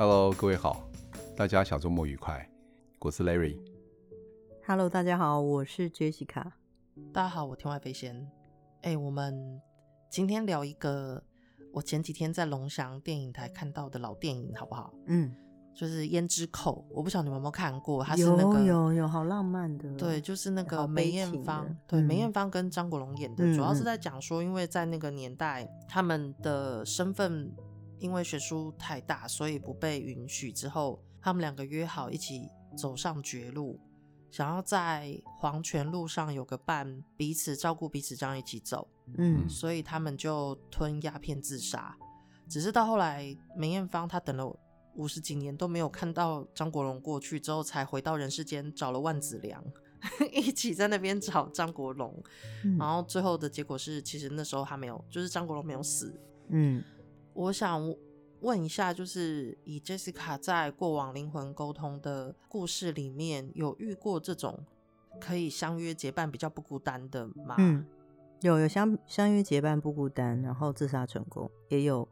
Hello，各位好，大家小周末愉快。我是 Larry。Hello，大家好，我是 Jessica。大家好，我天外飞仙。哎、欸，我们今天聊一个我前几天在龙翔电影台看到的老电影，好不好？嗯，就是《胭脂扣》，我不晓得你们有没有看过？它是那个有有有，好浪漫的。对，就是那个梅艳芳，对，梅艳芳跟张国荣演的，嗯、主要是在讲说，因为在那个年代，嗯、他们的身份因为悬殊太大，所以不被允许。之后，他们两个约好一起走上绝路。想要在黄泉路上有个伴，彼此照顾彼此，这样一起走。嗯，所以他们就吞鸦片自杀。只是到后来，梅艳芳她等了五十几年都没有看到张国荣过去，之后才回到人世间，找了万梓良，一起在那边找张国荣。嗯，然后最后的结果是，其实那时候他没有，就是张国荣没有死。嗯，我想。问一下，就是以 Jessica 在过往灵魂沟通的故事里面，有遇过这种可以相约结伴比较不孤单的吗？嗯，有有相相约结伴不孤单，然后自杀成功，也有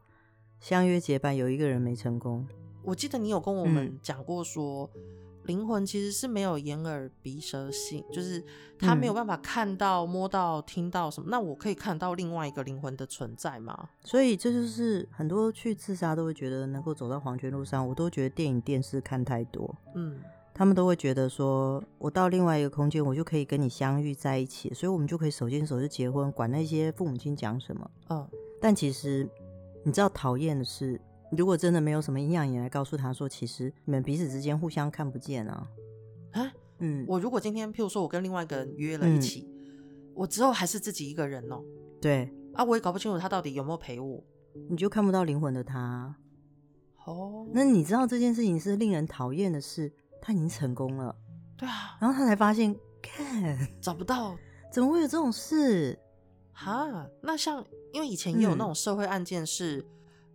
相约结伴有一个人没成功。我记得你有跟我们讲过说。嗯灵魂其实是没有眼耳鼻舌性，就是他没有办法看到、嗯、摸到、听到什么。那我可以看到另外一个灵魂的存在吗？所以这就是很多去自杀都会觉得能够走到黄泉路上，我都觉得电影电视看太多。嗯，他们都会觉得说，我到另外一个空间，我就可以跟你相遇在一起，所以我们就可以手牵手就结婚，管那些父母亲讲什么。嗯，但其实你知道讨厌的是。如果真的没有什么营养，也来告诉他说，其实你们彼此之间互相看不见啊。啊，嗯，我如果今天，譬如说我跟另外一个人约了一起，嗯、我之后还是自己一个人哦。对，啊，我也搞不清楚他到底有没有陪我，你就看不到灵魂的他。哦，那你知道这件事情是令人讨厌的事，他已经成功了。对啊，然后他才发现，看找不到，怎么会有这种事？哈，那像因为以前也有那种社会案件是。嗯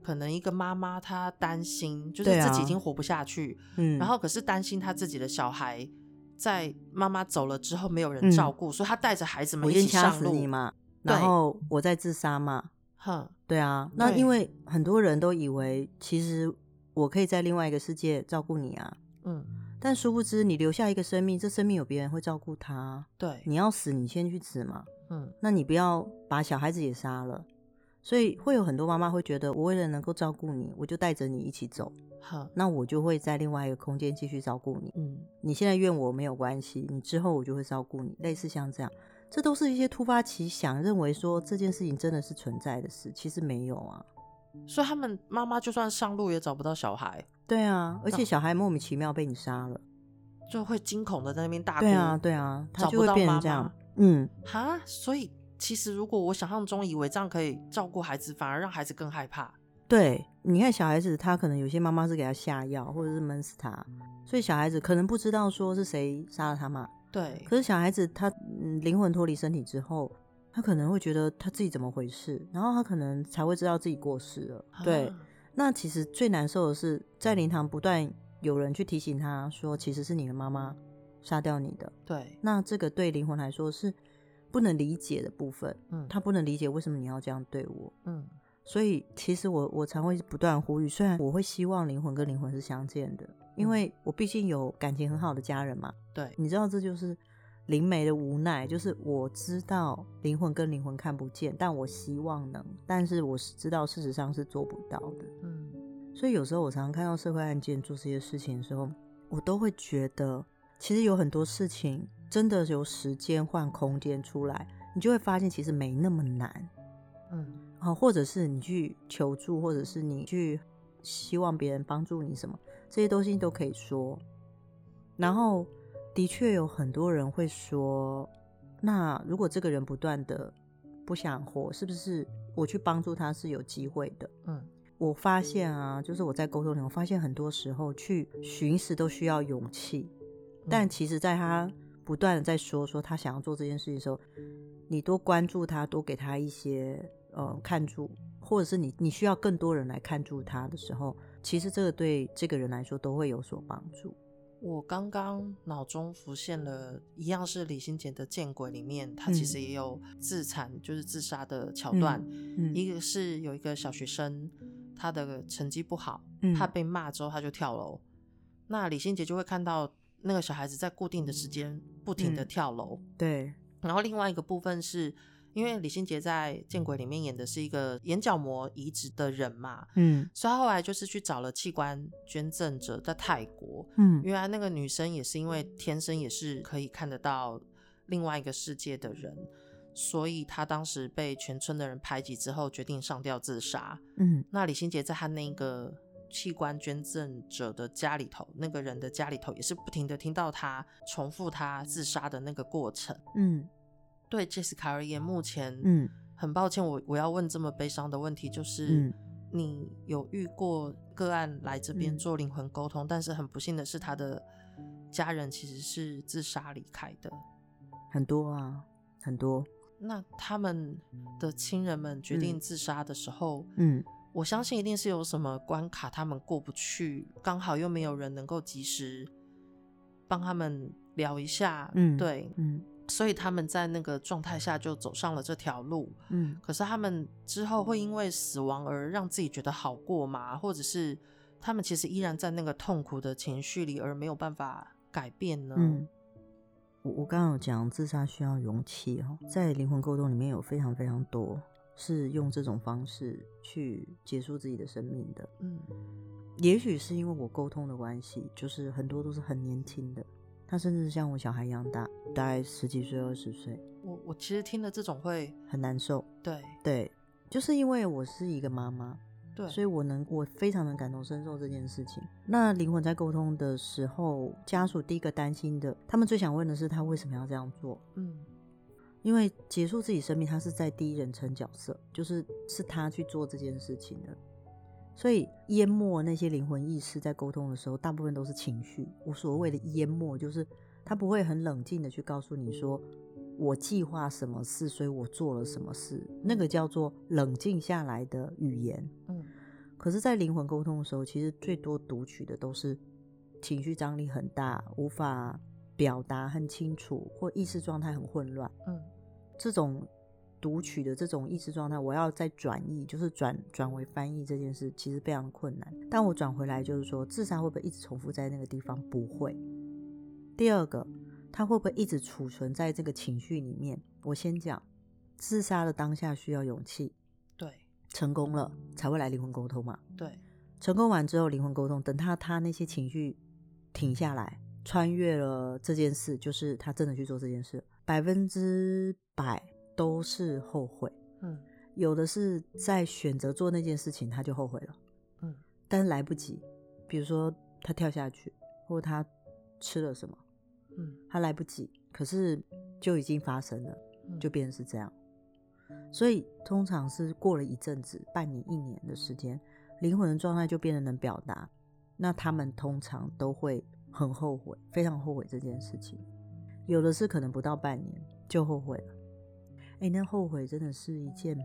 可能一个妈妈她担心，就是自己已经活不下去，啊、嗯，然后可是担心她自己的小孩在妈妈走了之后没有人照顾，嗯、所以她带着孩子们一起上路你嘛，然后我在自杀嘛，哼，对啊，那因为很多人都以为其实我可以在另外一个世界照顾你啊，嗯，但殊不知你留下一个生命，这生命有别人会照顾他，对，你要死你先去死嘛，嗯，那你不要把小孩子也杀了。所以会有很多妈妈会觉得，我为了能够照顾你，我就带着你一起走。好，那我就会在另外一个空间继续照顾你。嗯，你现在怨我没有关系，你之后我就会照顾你。类似像这样，这都是一些突发奇想，认为说这件事情真的是存在的事，其实没有啊。所以他们妈妈就算上路也找不到小孩。对啊，而且小孩莫名其妙被你杀了，就会惊恐的在那边大哭。对啊，对啊，他就会变成这样。嗯，哈，所以。其实，如果我想象中以为这样可以照顾孩子，反而让孩子更害怕。对，你看小孩子，他可能有些妈妈是给他下药，或者是闷死他，所以小孩子可能不知道说是谁杀了他嘛。对。可是小孩子他嗯灵魂脱离身体之后，他可能会觉得他自己怎么回事，然后他可能才会知道自己过世了。啊、对。那其实最难受的是，在灵堂不断有人去提醒他说，其实是你的妈妈杀掉你的。对。那这个对灵魂来说是。不能理解的部分，嗯，他不能理解为什么你要这样对我，嗯，所以其实我我常会不断呼吁，虽然我会希望灵魂跟灵魂是相见的，因为我毕竟有感情很好的家人嘛，对，你知道这就是灵媒的无奈，就是我知道灵魂跟灵魂看不见，但我希望能，但是我是知道事实上是做不到的，嗯，所以有时候我常常看到社会案件做这些事情的时候，我都会觉得其实有很多事情。真的由时间换空间出来，你就会发现其实没那么难，嗯，好，或者是你去求助，或者是你去希望别人帮助你什么，这些东西都可以说。然后的确有很多人会说，那如果这个人不断的不想活，是不是我去帮助他是有机会的？嗯，我发现啊，就是我在沟通里，我发现很多时候去寻死都需要勇气，但其实在他。不断的在说说他想要做这件事情的时候，你多关注他，多给他一些呃看住，或者是你你需要更多人来看住他的时候，其实这个对这个人来说都会有所帮助。我刚刚脑中浮现了一样是李心洁的《见鬼》里面，他其实也有自残，就是自杀的桥段。嗯嗯、一个是有一个小学生。他的成绩不好，嗯他被骂之后他就跳楼。那李心洁就会看到那个小孩子在固定的时间不停的跳楼。对，然后另外一个部分是因为李心洁在《见鬼》里面演的是一个眼角膜移植的人嘛，嗯所以他后来就是去找了器官捐赠者在泰国。嗯原来那个女生也是因为天生也是可以看得到另外一个世界的人，所以她当时被全村的人排挤之后，决定上吊自杀。嗯那李心洁在她那个器官捐赠者的家里头，那个人的家里头，也是不停的听到他重复他自杀的那个过程。嗯对 Jessica 而言，目前嗯很抱歉，我我要问这么悲伤的问题，就是、嗯你有遇过个案来这边嗯做灵魂沟通，但是很不幸的是，他的家人其实是自杀离开的。很多啊，很多。那他们的亲人们决定自杀的时候，嗯我相信一定是有什么关卡他们过不去，刚好又没有人能够及时帮他们聊一下。嗯对，嗯所以他们在那个状态下就走上了这条路。嗯可是他们之后会因为死亡而让自己觉得好过吗？或者是他们其实依然在那个痛苦的情绪里，而没有办法改变呢？嗯。我我刚刚有讲自杀需要勇气哦，在灵魂沟通里面有非常非常多是用这种方式去结束自己的生命的。嗯也许是因为我沟通的关系，就是很多都是很年轻的，他甚至像我小孩一样大，大概十几岁、二十岁，我我其实听了这种会，很难受。对对，就是因为我是一个妈妈，对，所以我能我非常能感同身受这件事情。那灵魂在沟通的时候，家属第一个担心的，他们最想问的是他为什么要这样做？嗯因为结束自己生命，他是在第一人称角色，就是是他去做这件事情的。所以淹没那些灵魂意识在沟通的时候，大部分都是情绪。我所谓的淹没，就是他不会很冷静的去告诉你说，我计划什么事，所以我做了什么事，那个叫做冷静下来的语言。嗯可是，在灵魂沟通的时候，其实最多读取的都是情绪张力很大，无法表达很清楚，或意识状态很混乱。嗯这种读取的这种意识状态，我要再转译，就是转转为翻译这件事，其实非常困难。但我转回来就是说，自杀会不会一直重复在那个地方？不会。第二个，他会不会一直储存在这个情绪里面？我先讲，自杀的当下需要勇气，对成功了才会来灵魂沟通嘛。对成功完之后，灵魂沟通，等他他那些情绪停下来，穿越了这件事，就是他真的去做这件事，百分之百都是后悔。嗯有的是在选择做那件事情，他就后悔了，嗯但是来不及。比如说他跳下去，或者他吃了什么，嗯他来不及，可是就已经发生了，嗯就变成是这样。所以通常是过了一阵子，半年、一年的时间，灵魂的状态就变得能表达。那他们通常都会很后悔，非常后悔这件事情。有的是可能不到半年就后悔了。哎，那后悔真的是一件，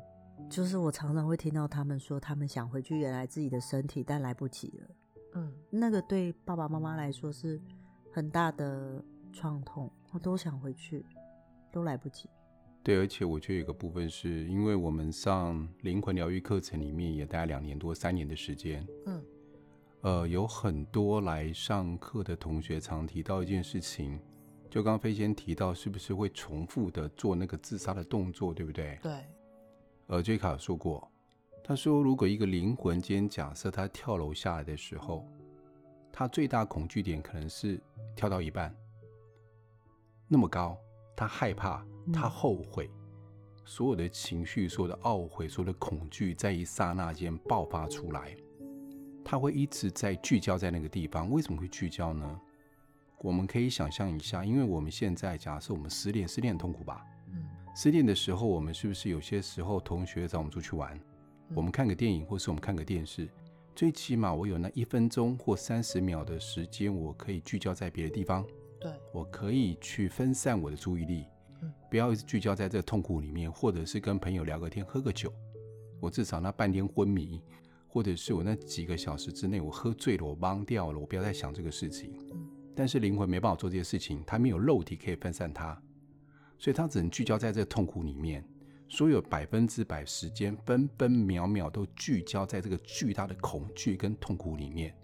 就是我常常会听到他们说，他们想回去原来自己的身体，但来不及了。嗯那个对爸爸妈妈来说是很大的创痛，我都想回去，都来不及。对，而且我觉得有个部分是因为我们上灵魂疗愈课程里面也大概两年多、三年的时间，嗯呃，有很多来上课的同学常提到一件事情，就刚刚飞仙提到，是不是会重复的做那个自杀的动作，对不对？对。呃，杰卡有说过，他说如果一个灵魂今天假设他跳楼下来的时候，他最大恐惧点可能是跳到一半，那么高，他害怕，他后悔，所有的情绪、所有的懊悔、所有的恐惧，在一刹那间爆发出来，他会一直在聚焦在那个地方。为什么会聚焦呢？我们可以想象一下，因为我们现在假设我们失恋，失恋痛苦吧？嗯失恋的时候，我们是不是有些时候同学找我们出去玩，我们看个电影，或是我们看个电视，最起码我有那一分钟或三十秒的时间，我可以聚焦在别的地方，对我可以去分散我的注意力嗯，不要一直聚焦在这个痛苦里面，或者是跟朋友聊个天、喝个酒，我至少那半天昏迷，或者是我那几个小时之内我喝醉了，我忘掉了，我不要再想这个事情。但是灵魂没办法做这些事情，它没有肉体可以分散它。所以它只能聚焦在这个痛苦里面，所有百分之百时间分分秒秒都聚焦在这个巨大的恐惧跟痛苦里面，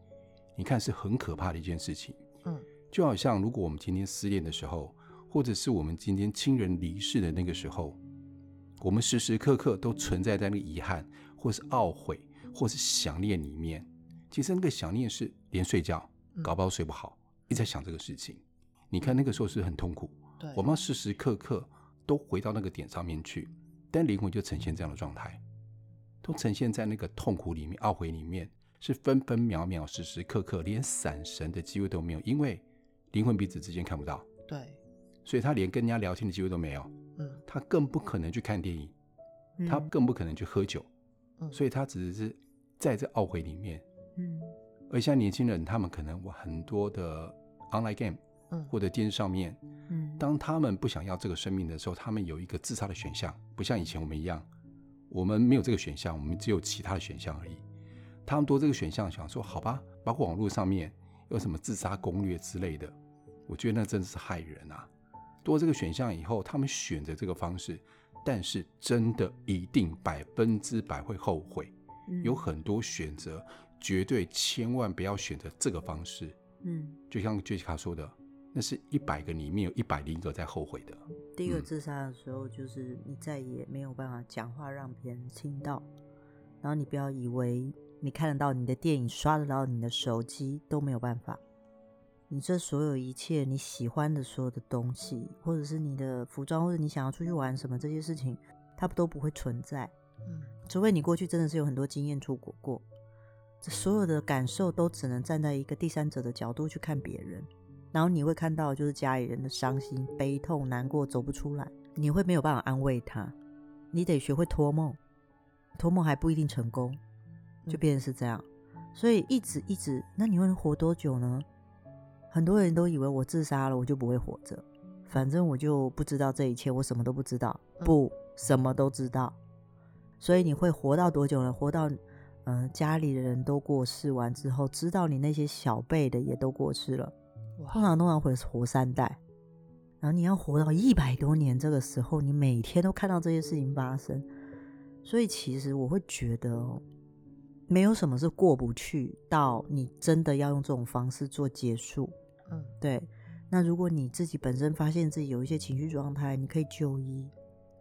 你看是很可怕的一件事情。嗯，就好像如果我们今天失恋的时候，或者是我们今天亲人离世的那个时候，我们时时刻刻都存在在那个遗憾，或是懊悔，或是想念里面。其实那个想念是连睡觉搞不好睡不好，一直在想这个事情。你看那个时候是很痛苦。对，我们要时时刻刻都回到那个点上面去。但灵魂就呈现这样的状态，都呈现在那个痛苦里面、懊悔里面，是分分秒秒、时时刻刻，连闪神的机会都没有，因为灵魂彼此之间看不到。对，所以他连跟人家聊天的机会都没有。嗯，他更不可能去看电影，嗯、他更不可能去喝酒。嗯，所以他只是在这懊悔里面。嗯，而像年轻人，他们可能玩很多的 online game。或者电视上面，嗯，当他们不想要这个生命的时候，他们有一个自杀的选项，不像以前我们一样，我们没有这个选项，我们只有其他的选项而已。他们多这个选项，想说好吧，包括网络上面有什么自杀攻略之类的，我觉得那真的是害人啊。多这个选项以后，他们选择这个方式，但是真的一定百分之百会后悔。有很多选择，绝对千万不要选择这个方式。嗯，就像杰西卡说的。那是一百个里面有一百零个在后悔的。第一个自杀的时候，就是你再也没有办法讲话让别人听到。然后你不要以为你看得到你的电影、刷得到你的手机都没有办法。你这所有一切你喜欢的所有的东西，或者是你的服装，或者你想要出去玩什么这些事情，它都不会存在。嗯，除非你过去真的是有很多经验出国过，这所有的感受都只能站在一个第三者的角度去看别人。然后你会看到，就是家里人的伤心、悲痛、难过，走不出来，你会没有办法安慰他，你得学会托梦，托梦还不一定成功，就变成是这样。所以一直一直，那你会活多久呢？很多人都以为我自杀了，我就不会活着，反正我就不知道这一切，我什么都不知道，不，什么都知道。所以你会活到多久呢？活到，嗯、呃，家里的人都过世完之后，知道你那些小辈的也都过世了。通常通常会活三代，然后你要活到一百多年，这个时候你每天都看到这些事情发生，所以其实我会觉得哦，没有什么是过不去，到你真的要用这种方式做结束。嗯，对。那如果你自己本身发现自己有一些情绪状态，你可以就医，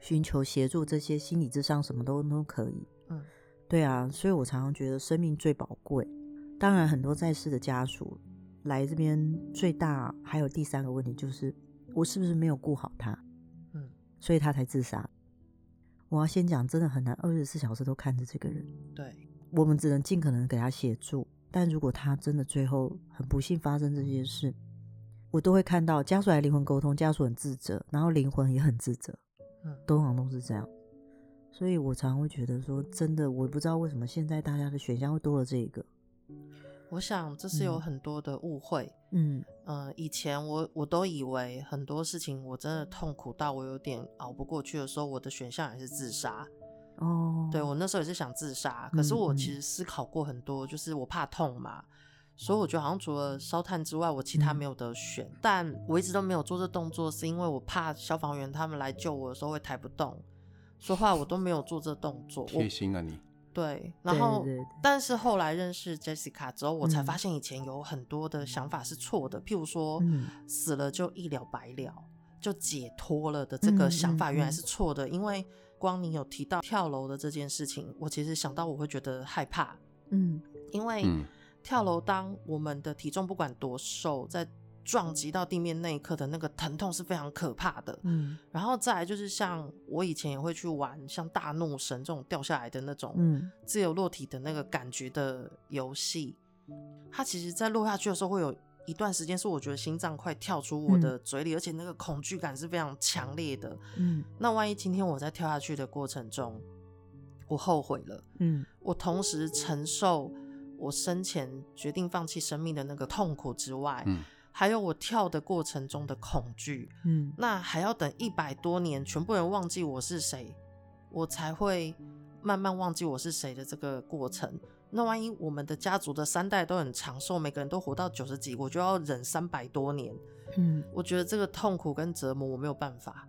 寻求协助，这些心理咨商什么都都可以。嗯，对啊，所以我常常觉得生命最宝贵。当然，很多在世的家属。来这边最大还有第三个问题就是，我是不是没有顾好他？嗯，所以他才自杀。我要先讲，真的很难，二十四小时都看着这个人。对，我们只能尽可能给他协助。但如果他真的最后很不幸发生这些事，我都会看到家属来灵魂沟通，家属很自责，然后灵魂也很自责。嗯，通常都是这样。所以我常常会觉得说，真的，我不知道为什么现在大家的选项会多了这一个。我想这是有很多的误会，嗯，呃，以前我我都以为很多事情我真的痛苦到我有点熬不过去的时候，我的选项也是自杀。哦，对，我那时候也是想自杀，可是我其实思考过很多，就是我怕痛嘛，所以我觉得好像除了烧炭之外，我其他没有得选。嗯，但我一直都没有做这动作，是因为我怕消防员他们来救我的时候会抬不动，说话我都没有做这动作。贴心啊你。对，然后，但是后来认识 Jessica 之后，我才发现以前有很多的想法是错的，嗯、譬如说、嗯、死了就一了百了，就解脱了的这个想法原来是错的。因为光你有提到跳楼的这件事情，我其实想到我会觉得害怕，嗯，因为跳楼，当我们的体重不管多瘦，在撞击到地面那一刻的那个疼痛是非常可怕的，嗯，然后再来就是像我以前也会去玩像大怒神这种掉下来的那种，自由落体的那个感觉的游戏，嗯，它其实在落下去的时候会有一段时间是我觉得心脏快跳出我的嘴里，嗯，而且那个恐惧感是非常强烈的，嗯，那万一今天我在跳下去的过程中，我后悔了，嗯，我同时承受我生前决定放弃生命的那个痛苦之外，嗯。还有我跳的过程中的恐惧，嗯，那还要等一百多年，全部人忘记我是谁，我才会慢慢忘记我是谁的这个过程。那万一我们的家族的三代都很长寿，每个人都活到九十几，我就要忍三百多年，嗯，我觉得这个痛苦跟折磨我没有办法。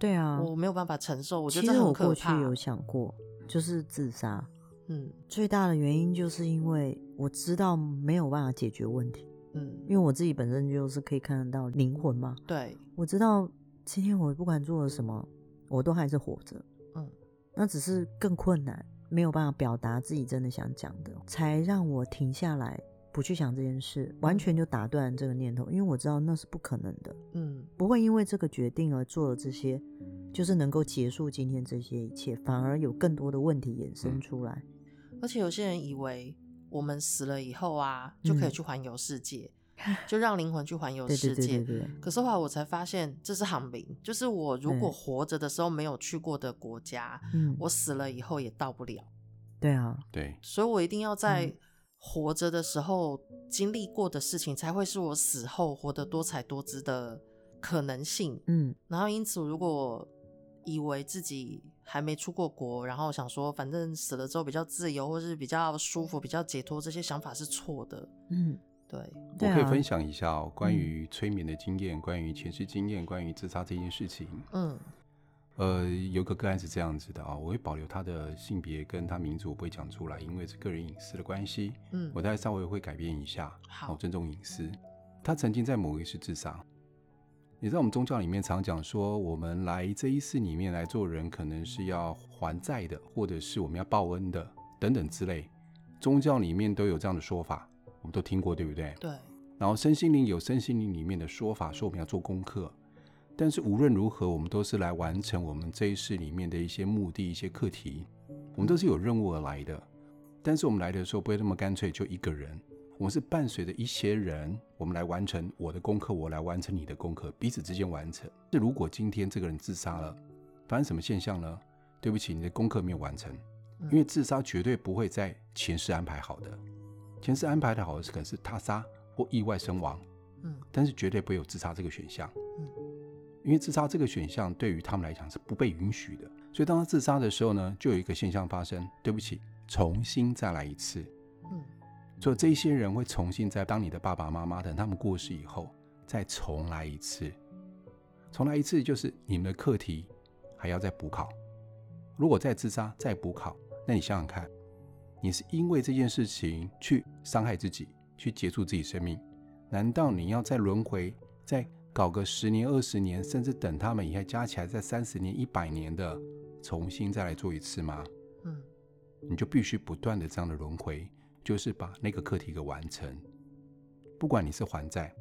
对啊，我没有办法承受。我觉得其实我过去有想过，就是自杀。嗯，最大的原因就是因为我知道没有办法解决问题。嗯，因为我自己本身就是可以看得到灵魂嘛。对，我知道今天我不管做了什么，我都还是活着。嗯，那只是更困难，没有办法表达自己真的想讲的，才让我停下来。不去想这件事，完全就打断这个念头，因为我知道那是不可能的。嗯，不会因为这个决定而做了这些，就是能够结束今天这些一切，反而有更多的问题衍生出来。而且有些人以为我们死了以后啊，就可以去环游世界，嗯、就让灵魂去环游世界。对对对对对。可是后来我才发现，这是航名，就是我如果活着的时候没有去过的国家，嗯，我死了以后也到不了。对啊，对，所以我一定要在。嗯活着的时候经历过的事情，才会是我死后活得多彩多姿的可能性。嗯，然后因此，如果以为自己还没出过国，然后想说反正死了之后比较自由，或是比较舒服、比较解脱，这些想法是错的。嗯，对。我可以分享一下哦，关于催眠的经验，关于前世经验，关于自杀这件事情。嗯。呃，有个个案是这样子的啊，我会保留他的性别跟他名字，我不会讲出来，因为是个人隐私的关系。嗯，我大概稍微会改变一下，好，尊重隐私。他曾经在某一世自杀。你知道我们宗教里面常讲说，我们来这一世里面来做人，可能是要还债的，或者是我们要报恩的等等之类。宗教里面都有这样的说法，我们都听过，对不对？对。然后身心灵有身心灵里面的说法，说我们要做功课。但是无论如何，我们都是来完成我们这一世里面的一些目的、一些课题。我们都是有任务而来的。但是我们来的时候不会那么干脆，就一个人。我们是伴随着一些人，我们来完成我的功课，我来完成你的功课，彼此之间完成。那如果今天这个人自杀了，发生什么现象呢？对不起，你的功课没有完成，因为自杀绝对不会在前世安排好的。前世安排的好的是可能是他杀或意外身亡，嗯，但是绝对不会有自杀这个选项，嗯。因为自杀这个选项对于他们来讲是不被允许的，所以当他自杀的时候呢，就有一个现象发生。对不起，重新再来一次。嗯，所以这些人会重新在当你的爸爸妈妈等他们过世以后，再重来一次。重来一次就是你们的课题还要再补考。如果再自杀再补考，那你想想看，你是因为这件事情去伤害自己，去结束自己生命？难道你要再轮回再？搞个十年、二十年，甚至等他们以后加起来在三十年、一百年的，重新再来做一次吗？嗯，你就必须不断的这样的轮回，就是把那个课题给完成。不管你是还债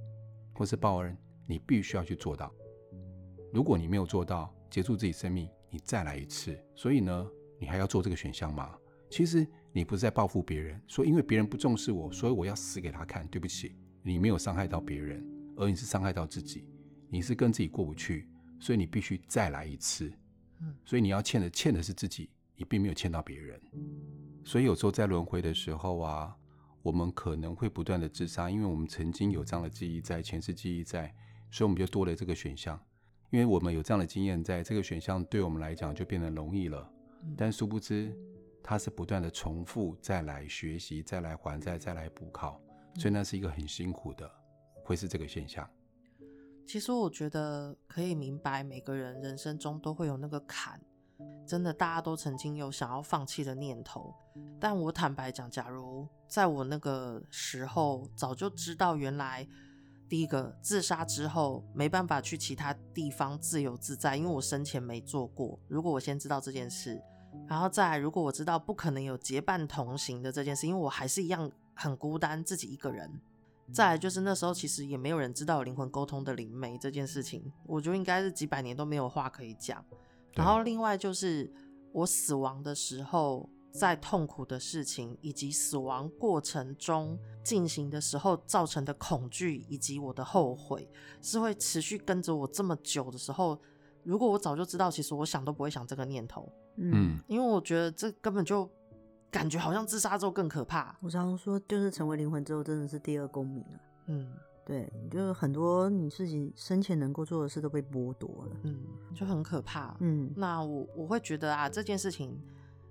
或是报恩，你必须要去做到。如果你没有做到，结束自己生命，你再来一次。所以呢，你还要做这个选项吗？其实你不是在报复别人，说因为别人不重视我，所以我要死给他看。对不起，你没有伤害到别人。而你是伤害到自己，你是跟自己过不去，所以你必须再来一次。嗯，所以你要欠的欠的是自己，你并没有欠到别人。所以有时候在轮回的时候啊，我们可能会不断的自杀，因为我们曾经有这样的记忆在，前世记忆在，所以我们就多了这个选项。因为我们有这样的经验在，这个选项对我们来讲就变得容易了。但殊不知，它是不断的重复，再来学习，再来还债，再来补考，所以那是一个很辛苦的。会是这个现象。其实我觉得可以明白，每个人人生中都会有那个坎，真的大家都曾经有想要放弃的念头。但我坦白讲，假如在我那个时候早就知道，原来第一个自杀之后没办法去其他地方自由自在，因为我生前没做过。如果我先知道这件事，然后再来，如果我知道不可能有结伴同行的这件事，因为我还是一样很孤单，自己一个人。再来就是那时候，其实也没有人知道有灵魂沟通的灵媒这件事情，我觉得应该是几百年都没有话可以讲。然后另外就是我死亡的时候，在痛苦的事情以及死亡过程中进行的时候造成的恐惧以及我的后悔，是会持续跟着我这么久的时候。如果我早就知道，其实我想都不会想这个念头。嗯，因为我觉得这根本就。感觉好像自杀之后更可怕。我常常说，就是成为灵魂之后，真的是第二公民了。嗯，对，就是很多你自己生前能够做的事都被剥夺了。嗯，就很可怕。嗯，那我我会觉得啊，这件事情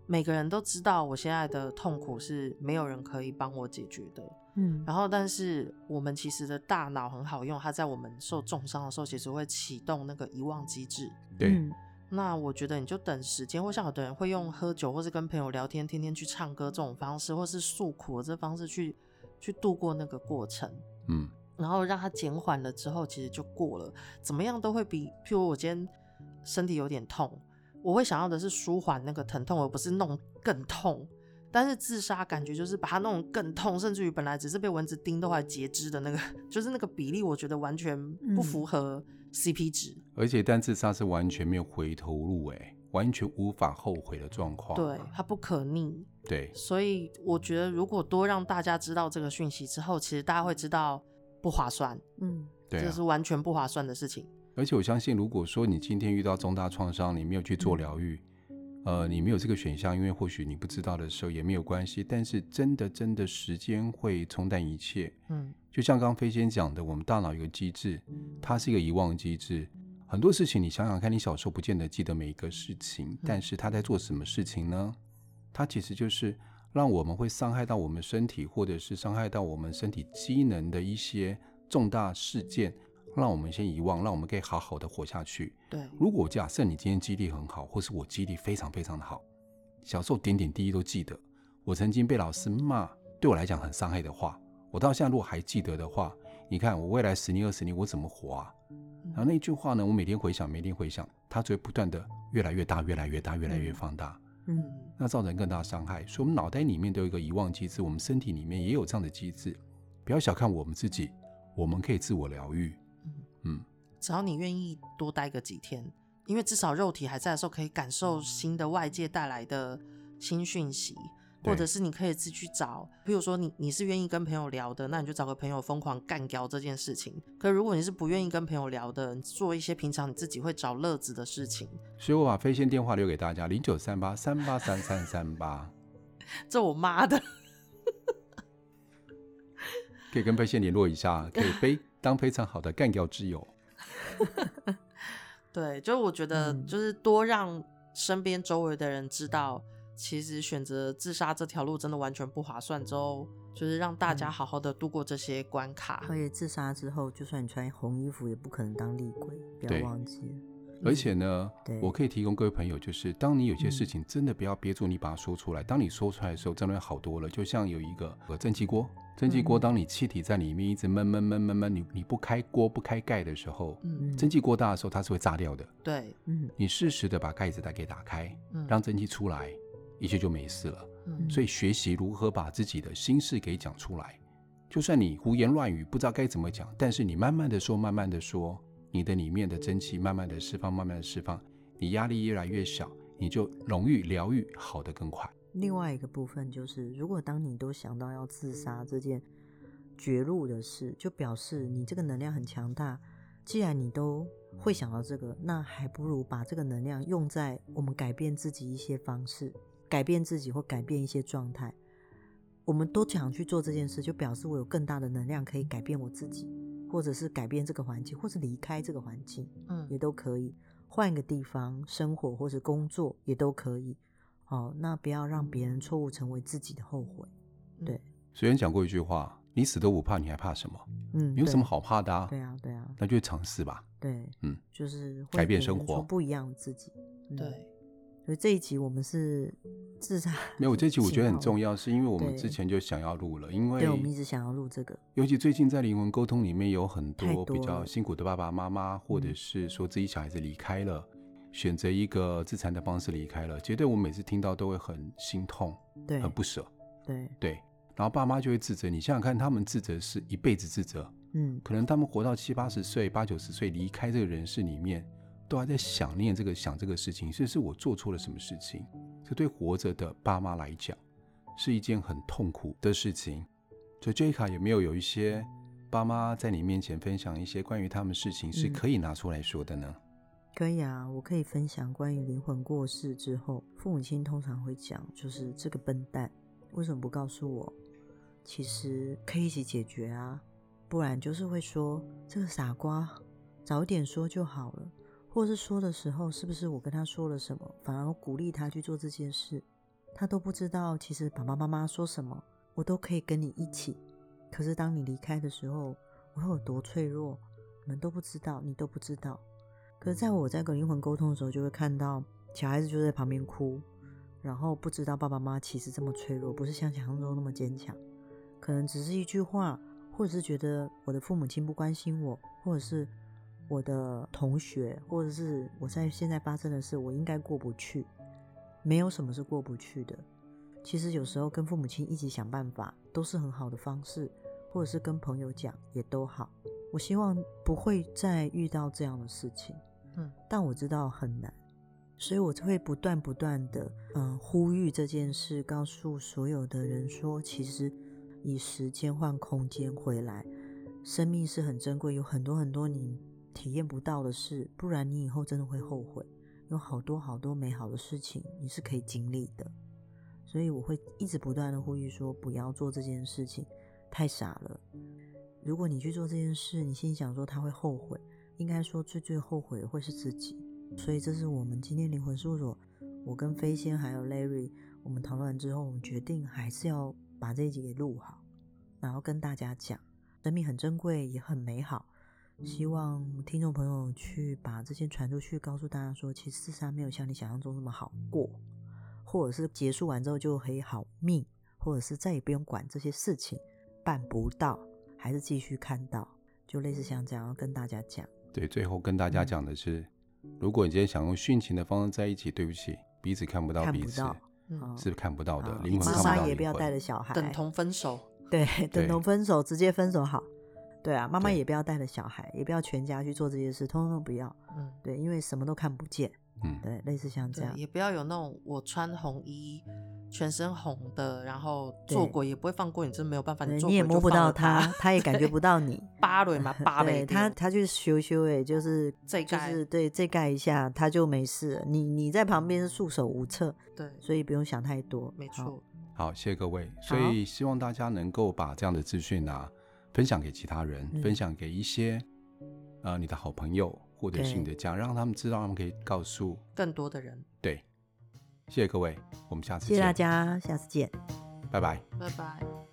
每个人都知道我现在的痛苦是没有人可以帮我解决的。嗯，然后但是我们其实的大脑很好用，它在我们受重伤的时候，其实会启动那个遗忘机制。对。嗯那我觉得你就等时间，或像有的人会用喝酒，或是跟朋友聊天，天天去唱歌这种方式，或是诉苦的这方式去去度过那个过程，嗯，然后让它减缓了之后，其实就过了。怎么样都会比，譬如我今天身体有点痛，我会想要的是舒缓那个疼痛，而不是弄更痛。但是自杀感觉就是把它弄更痛，甚至于本来只是被蚊子叮都还截肢的那个，就是那个比例，我觉得完全不符合 CP 值。嗯、而且，单自杀是完全没有回头路，哎，完全无法后悔的状况。对，它不可逆。对，所以我觉得，如果多让大家知道这个讯息之后，其实大家会知道不划算。嗯，对、啊，这是完全不划算的事情。而且我相信，如果说你今天遇到重大创伤，你没有去做疗愈。嗯呃，你没有这个选项，因为或许你不知道的时候也没有关系。但是真的，真的时间会冲淡一切。嗯，就像刚刚飞仙讲的，我们大脑有个机制，它是一个遗忘机制。很多事情你想想看，你小时候不见得记得每一个事情，但是他在做什么事情呢？它其实就是让我们会伤害到我们身体，或者是伤害到我们身体机能的一些重大事件。让我们先遗忘，让我们可以好好的活下去。对，如果假设你今天记忆力很好，或是我记忆力非常非常的好，小时候点点滴滴都记得。我曾经被老师骂，对我来讲很伤害的话，我到现在如果还记得的话，你看我未来十年二十年我怎么活啊？然后那句话呢，我每天回想，每天回想，它只会不断的越来越大，越来越大，越来越放大。嗯，那造成更大伤害。所以，我们脑袋里面都有一个遗忘机制，我们身体里面也有这样的机制。不要小看我们自己，我们可以自我疗愈。嗯，只要你愿意多待个几天，因为至少肉体还在的时候，可以感受新的外界带来的新讯息，或者是你可以自己去找。比如说你你是愿意跟朋友聊的，那你就找个朋友疯狂干掉这件事情。可如果你是不愿意跟朋友聊的，你做一些平常你自己会找乐子的事情。所以我把飞线电话留给大家：零九三八三八三三三八。这我妈的，可以跟飞线联络一下，可以飞。当非常好的干掉之友，对，就是我觉得，就是多让身边周围的人知道，嗯、其实选择自杀这条路真的完全不划算。之后，就是让大家好好的度过这些关卡。而且自杀之后，就算你穿红衣服，也不可能当厉鬼，不要忘记。而且呢，我可以提供各位朋友，就是当你有些事情真的不要憋住，你把它说出来。当你说出来的时候，真的会好多了。就像有一个蒸汽锅，蒸汽锅，当你气体在里面一直闷闷闷闷闷，你你不开锅不开盖的时候，蒸汽锅大的时候它是会炸掉的。对，你适时的把盖子再给打开，让蒸汽出来，一切就没事了。所以学习如何把自己的心事给讲出来，就算你胡言乱语不知道该怎么讲，但是你慢慢的说，慢慢的说。你的里面的真气慢慢的释放，慢慢的释放，你压力越来越小，你就容易疗愈好得更快。另外一个部分就是，如果当你都想到要自杀这件绝路的事，就表示你这个能量很强大。既然你都会想到这个，那还不如把这个能量用在我们改变自己一些方式，改变自己或改变一些状态。我们都想去做这件事，就表示我有更大的能量可以改变我自己。或者是改变这个环境，或是离开这个环境，嗯，也都可以换一个地方生活，或是工作也都可以。哦，那不要让别人错误成为自己的后悔。对，虽然讲过一句话：“你死都不怕，你还怕什么？”嗯，有什么好怕的啊？对啊，对啊，那就尝试吧。对，嗯，就是改变生活，不一样的自己。嗯、对。所以这一集我们是自杀。没有，这一集我觉得很重要，是因为我们之前就想要录了，因为对，我们一直想要录这个。尤其最近在灵魂沟通里面有很多比较辛苦的爸爸妈妈，或者是说自己小孩子离开了，选择一个自残的方式离开了，绝对我每次听到都会很心痛，对，很不舍，对对。然后爸妈就会自责，你想想看，他们自责是一辈子自责，嗯，可能他们活到七八十岁、八九十岁离开这个人世里面。都还在想念这个想这个事情，是是我做错了什么事情？这对活着的爸妈来讲是一件很痛苦的事情。所以 J 卡有没有有一些爸妈在你面前分享一些关于他们事情是可以拿出来说的呢？嗯，可以啊，我可以分享关于灵魂过世之后，父母亲通常会讲，就是这个笨蛋为什么不告诉我？其实可以一起解决啊，不然就是会说这个傻瓜早点说就好了。或是说的时候，是不是我跟他说了什么，反而鼓励他去做这件事？他都不知道，其实爸爸妈妈说什么，我都可以跟你一起。可是当你离开的时候，我会有多脆弱，你们都不知道，你都不知道。可是在我在跟灵魂沟通的时候，就会看到小孩子就在旁边哭，然后不知道爸爸妈妈其实这么脆弱，不是像想象中那么坚强。可能只是一句话，或者是觉得我的父母亲不关心我，或者是我的同学，或者是我在现在发生的事，我应该过不去。没有什么是过不去的。其实有时候跟父母亲一起想办法都是很好的方式，或者是跟朋友讲也都好。我希望不会再遇到这样的事情，嗯，但我知道很难，所以我就会不断不断的嗯呼吁这件事，告诉所有的人说，其实以时间换空间回来，生命是很珍贵，有很多很多你体验不到的事，不然你以后真的会后悔。有好多好多美好的事情你是可以经历的，所以我会一直不断的呼吁说，不要做这件事情，太傻了。如果你去做这件事，你心想说他会后悔，应该说最最后悔的会是自己。所以这是我们今天灵魂事务所，我跟飞仙还有 Larry，我们讨论完之后，我们决定还是要把这一集给录好，然后跟大家讲，生命很珍贵，也很美好。希望听众朋友去把这些传出去，告诉大家说，其实世上没有像你想象中那么好过，或者是结束完之后就可以好命，或者是再也不用管这些事情，办不到，还是继续看到，就类似像这样要跟大家讲。对，最后跟大家讲的是，嗯、如果你今天想用殉情的方式在一起，对不起，彼此看不到彼此，嗯、是看不到的，灵魂看不到灵魂，也不要带着小孩，等同分手，对，等同分手，直接分手好。对啊，妈妈也不要带着小孩，也不要全家去做这些事，通通都不要。嗯，对，因为什么都看不见。嗯，对，类似像这样，也不要有那种我穿红衣，全身红的，然后做鬼也不会放过你，真没有办法，你你也摸不到他，他也感觉不到你。芭蕾嘛，芭蕾，他他去修修，哎，就是这就是对这盖一下，他就没事。你你在旁边是束手无策，对，所以不用想太多。没错。好，谢谢各位。所以希望大家能够把这样的资讯啊。分享给其他人，嗯、分享给一些呃你的好朋友或者是你的家人，让他们知道，他们可以告诉更多的人。对，谢谢各位，我们下次见。谢谢大家，下次见，拜拜，拜拜。